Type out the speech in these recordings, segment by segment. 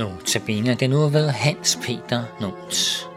Notabene det nu ved Hans Peter Not.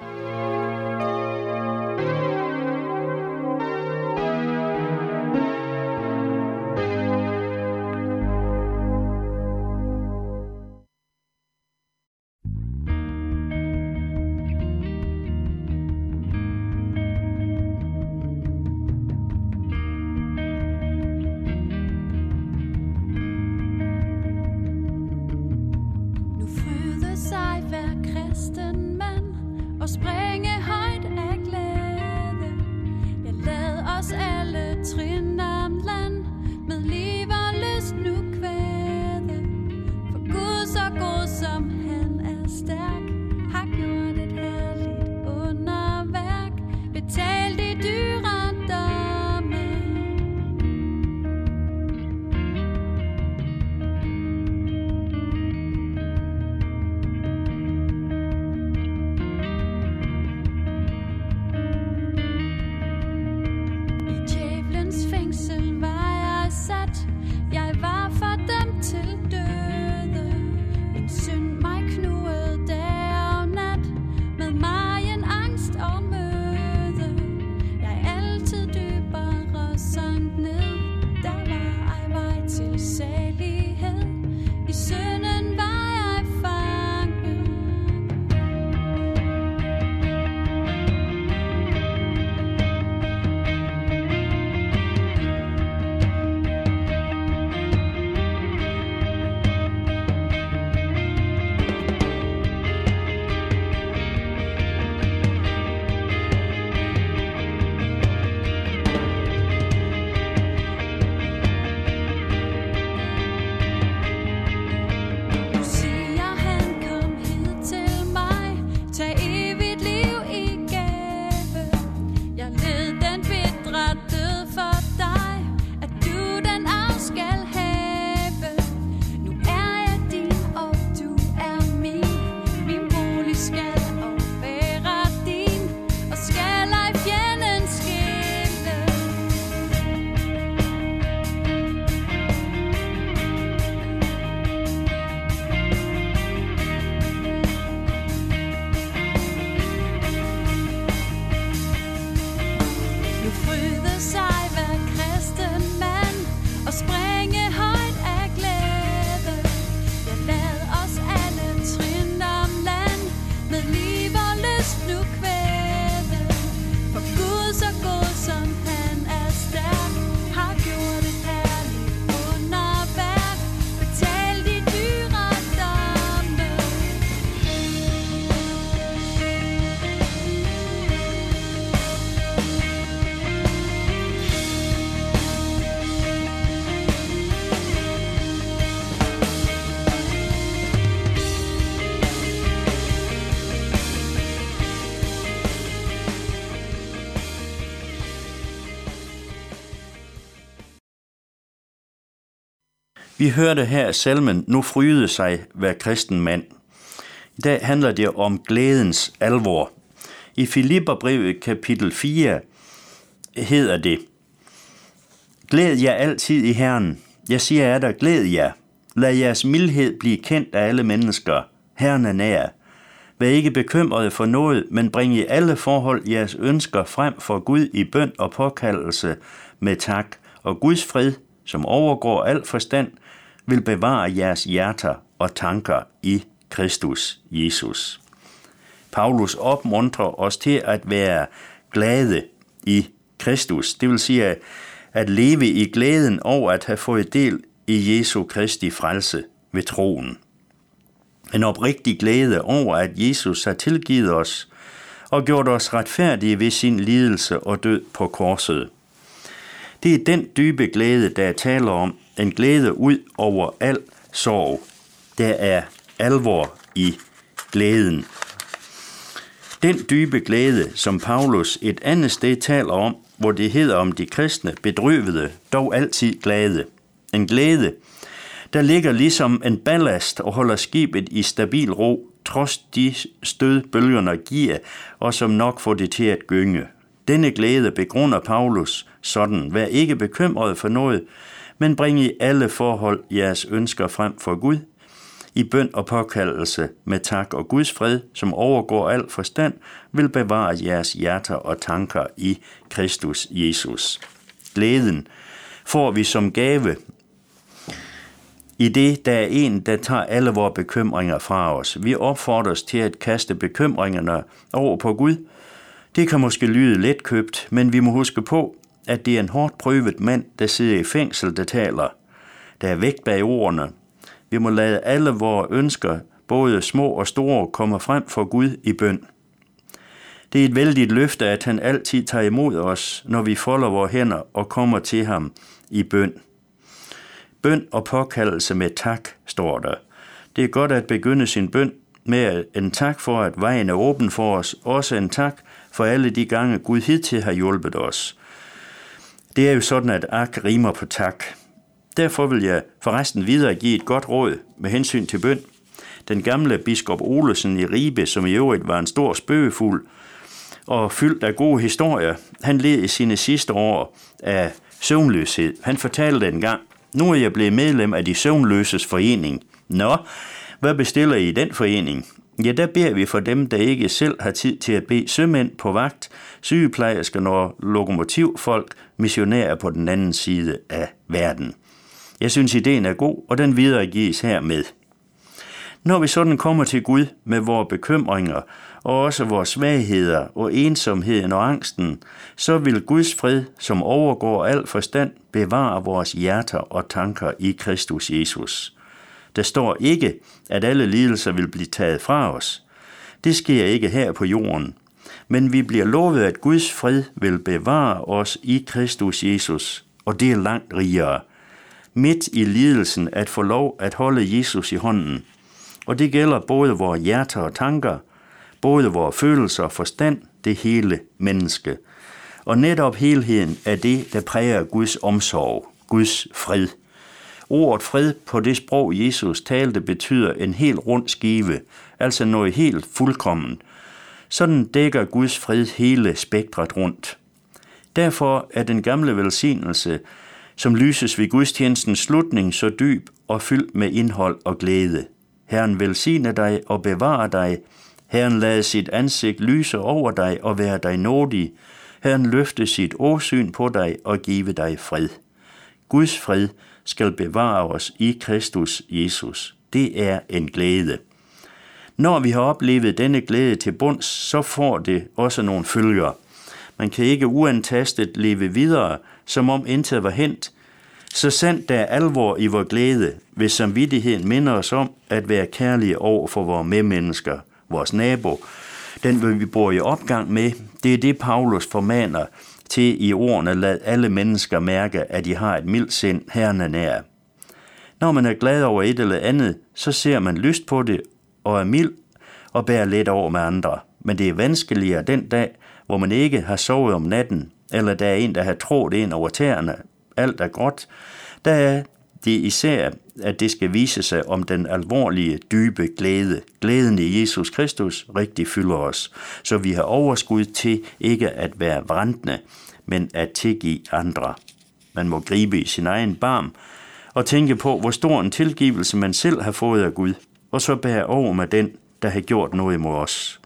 Vi hørte her salmen Nu fryde sig hver kristen mand. I dag handler det om glædens alvor. I Filipperbrevet kapitel 4 hedder det, Glæd jer altid i Herren. Jeg siger jer der, glæd jer. Lad jeres mildhed blive kendt af alle mennesker. Herren er nær. Vær ikke bekymrede for noget, men bring i alle forhold jeres ønsker frem for Gud i bøn og påkaldelse med tak. Og Guds fred, som overgår al forstand, vil bevare jeres hjerter og tanker i Kristus Jesus. Paulus opmuntrer os til at være glade i Kristus. Det vil sige at leve i glæden over at have fået del i Jesu Kristi frelse ved troen. En oprigtig glæde over, at Jesus har tilgivet os og gjort os retfærdige ved sin lidelse og død på korset. Det er den dybe glæde, der taler om, en glæde ud over al sorg. Der er alvor i glæden. Den dybe glæde, som Paulus et andet sted taler om, hvor det hedder om de kristne bedrøvede, dog altid glade. En glæde, der ligger ligesom en ballast og holder skibet i stabil ro, trods de stød bølgerne giver, og som nok får det til at gynge. Denne glæde begrunder Paulus sådan, vær ikke bekymret for noget, men bring i alle forhold jeres ønsker frem for Gud. i bøn og påkaldelse med tak og Guds fred, som overgår al forstand, vil bevare jeres hjerter og tanker i Kristus Jesus. Glæden får vi som gave i det, der er en, der tager alle vores bekymringer fra os. Vi opfordres til at kaste bekymringerne over på Gud. Det kan måske lyde letkøbt, men vi må huske på, at det er en hårdt prøvet mand, der sidder i fængsel, der taler. Der er vægt bag ordene. Vi må lade alle vores ønsker, både små og store, komme frem for Gud i bøn. Det er et vældigt løfte, at han altid tager imod os, når vi folder vores hænder og kommer til ham i bøn. Bøn og påkaldelse med tak, står der. Det er godt at begynde sin bøn med en tak for, at vejen er åben for os. Også en tak for alle de gange, Gud hidtil har hjulpet os. Det er jo sådan, at ak rimer på tak. Derfor vil jeg forresten videre give et godt råd med hensyn til bøn. Den gamle biskop Olesen i Ribe, som i øvrigt var en stor spøgefuld og fyldt af gode historier, han led i sine sidste år af søvnløshed. Han fortalte en gang, nu er jeg blevet medlem af de søvnløses forening. Nå, hvad bestiller I i den forening? Ja, der beder vi for dem, der ikke selv har tid til at bede sømænd på vagt, sygeplejersker når lokomotivfolk, missionærer på den anden side af verden. Jeg synes, ideen er god, og den videregives hermed. Når vi sådan kommer til Gud med vores bekymringer, og også vores svagheder og ensomheden og angsten, så vil Guds fred, som overgår al forstand, bevare vores hjerter og tanker i Kristus Jesus. Der står ikke, at alle lidelser vil blive taget fra os. Det sker ikke her på jorden. Men vi bliver lovet, at Guds fred vil bevare os i Kristus Jesus, og det er langt rigere. Midt i lidelsen at få lov at holde Jesus i hånden. Og det gælder både vores hjerter og tanker, både vores følelser og forstand, det hele menneske. Og netop helheden er det, der præger Guds omsorg, Guds fred. Ordet fred på det sprog, Jesus talte, betyder en helt rund skive, altså noget helt fuldkommen. Sådan dækker Guds fred hele spektret rundt. Derfor er den gamle velsignelse, som lyses ved gudstjenestens slutning, så dyb og fyldt med indhold og glæde. Herren velsigne dig og bevare dig. Herren lade sit ansigt lyse over dig og være dig nådig. Herren løfte sit åsyn på dig og give dig fred. Guds fred skal bevare os i Kristus Jesus. Det er en glæde. Når vi har oplevet denne glæde til bunds, så får det også nogle følger. Man kan ikke uantastet leve videre, som om intet var hent. Så sandt der er alvor i vor glæde, hvis samvittigheden minder os om at være kærlige over for vores medmennesker, vores nabo, den vi bor i opgang med, det er det, Paulus formaner til i ordene, lad alle mennesker mærke, at de har et mildt sind, herren er nær. Når man er glad over et eller andet, så ser man lyst på det og er mild og bærer let over med andre. Men det er vanskeligere den dag, hvor man ikke har sovet om natten, eller der er en, der har trådt ind over tæerne. Alt er godt. Der er det især, at det skal vise sig om den alvorlige, dybe glæde. Glæden i Jesus Kristus rigtig fylder os, så vi har overskud til ikke at være vrantende, men at tilgive andre. Man må gribe i sin egen barm og tænke på, hvor stor en tilgivelse man selv har fået af Gud, og så bære over med den, der har gjort noget imod os.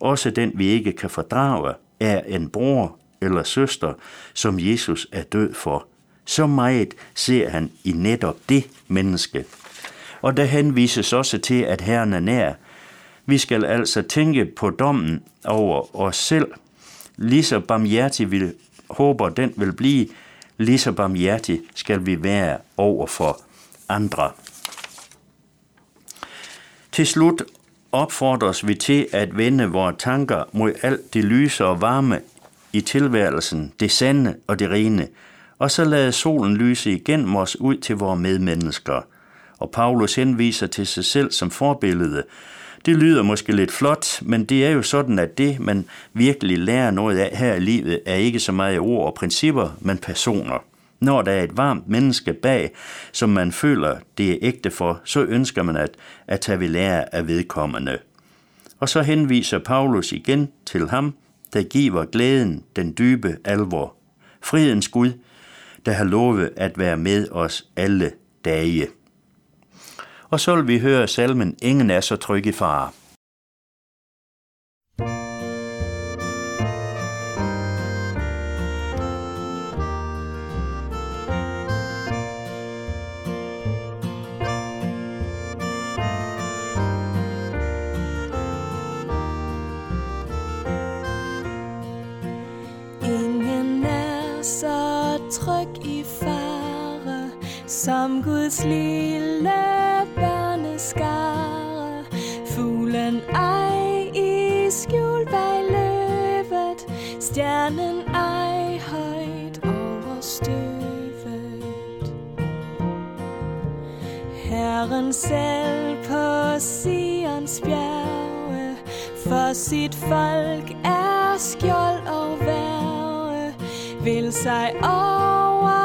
Også den, vi ikke kan fordrage, er en bror eller søster, som Jesus er død for. Så meget ser han i netop det menneske. Og der henvises også til, at Herren er nær. Vi skal altså tænke på dommen over os selv. Lige så barmhjertig vi håber, den vil blive, lige så barmhjertig skal vi være over for andre. Til slut opfordres vi til at vende vores tanker mod alt det lyse og varme i tilværelsen, det sande og det rene, og så lade solen lyse igennem os ud til vores medmennesker. Og Paulus henviser til sig selv som forbillede. Det lyder måske lidt flot, men det er jo sådan, at det, man virkelig lærer noget af her i livet, er ikke så meget ord og principper, men personer. Når der er et varmt menneske bag, som man føler, det er ægte for, så ønsker man at, at tage ved lære af vedkommende. Og så henviser Paulus igen til ham, der giver glæden den dybe alvor. Fredens Gud, der har lovet at være med os alle dage. Og så vil vi høre salmen Ingen er så tryg i far. Som Guds lille børneskare. Fuglen ej i skjul bag løvet, stjernen ej højt over støvet. Herren selv på Sions bjerge, for sit folk er skjold og værge, vil sig over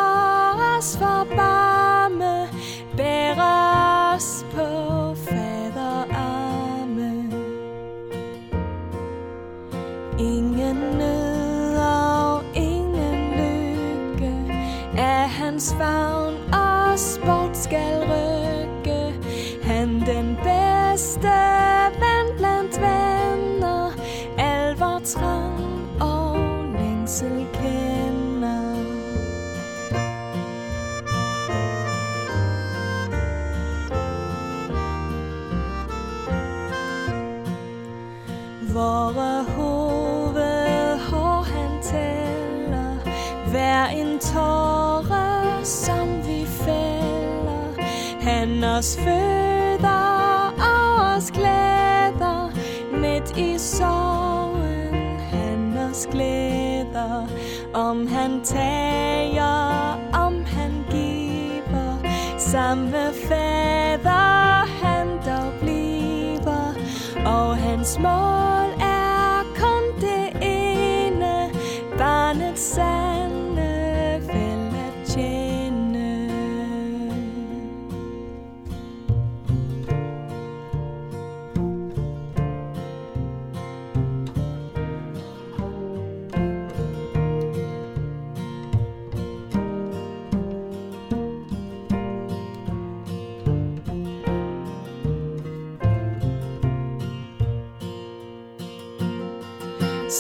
os forbarme, Midt i sorgen han os glæder. Om han tager, om han giver. Samme fader han dog bliver. Og hans mor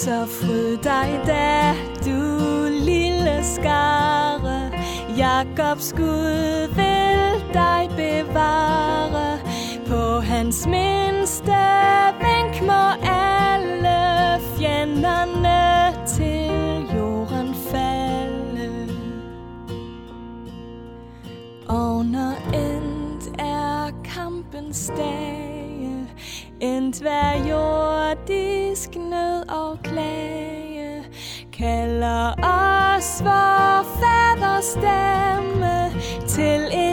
Så fryd dig da, du lille skare. Jakobs Gud vil dig bevare. På hans mindste vink må alle fjenderne til jorden falde. Og når endt er kampens dage Endt hver jordisk nød kalder os vor faderstemme til et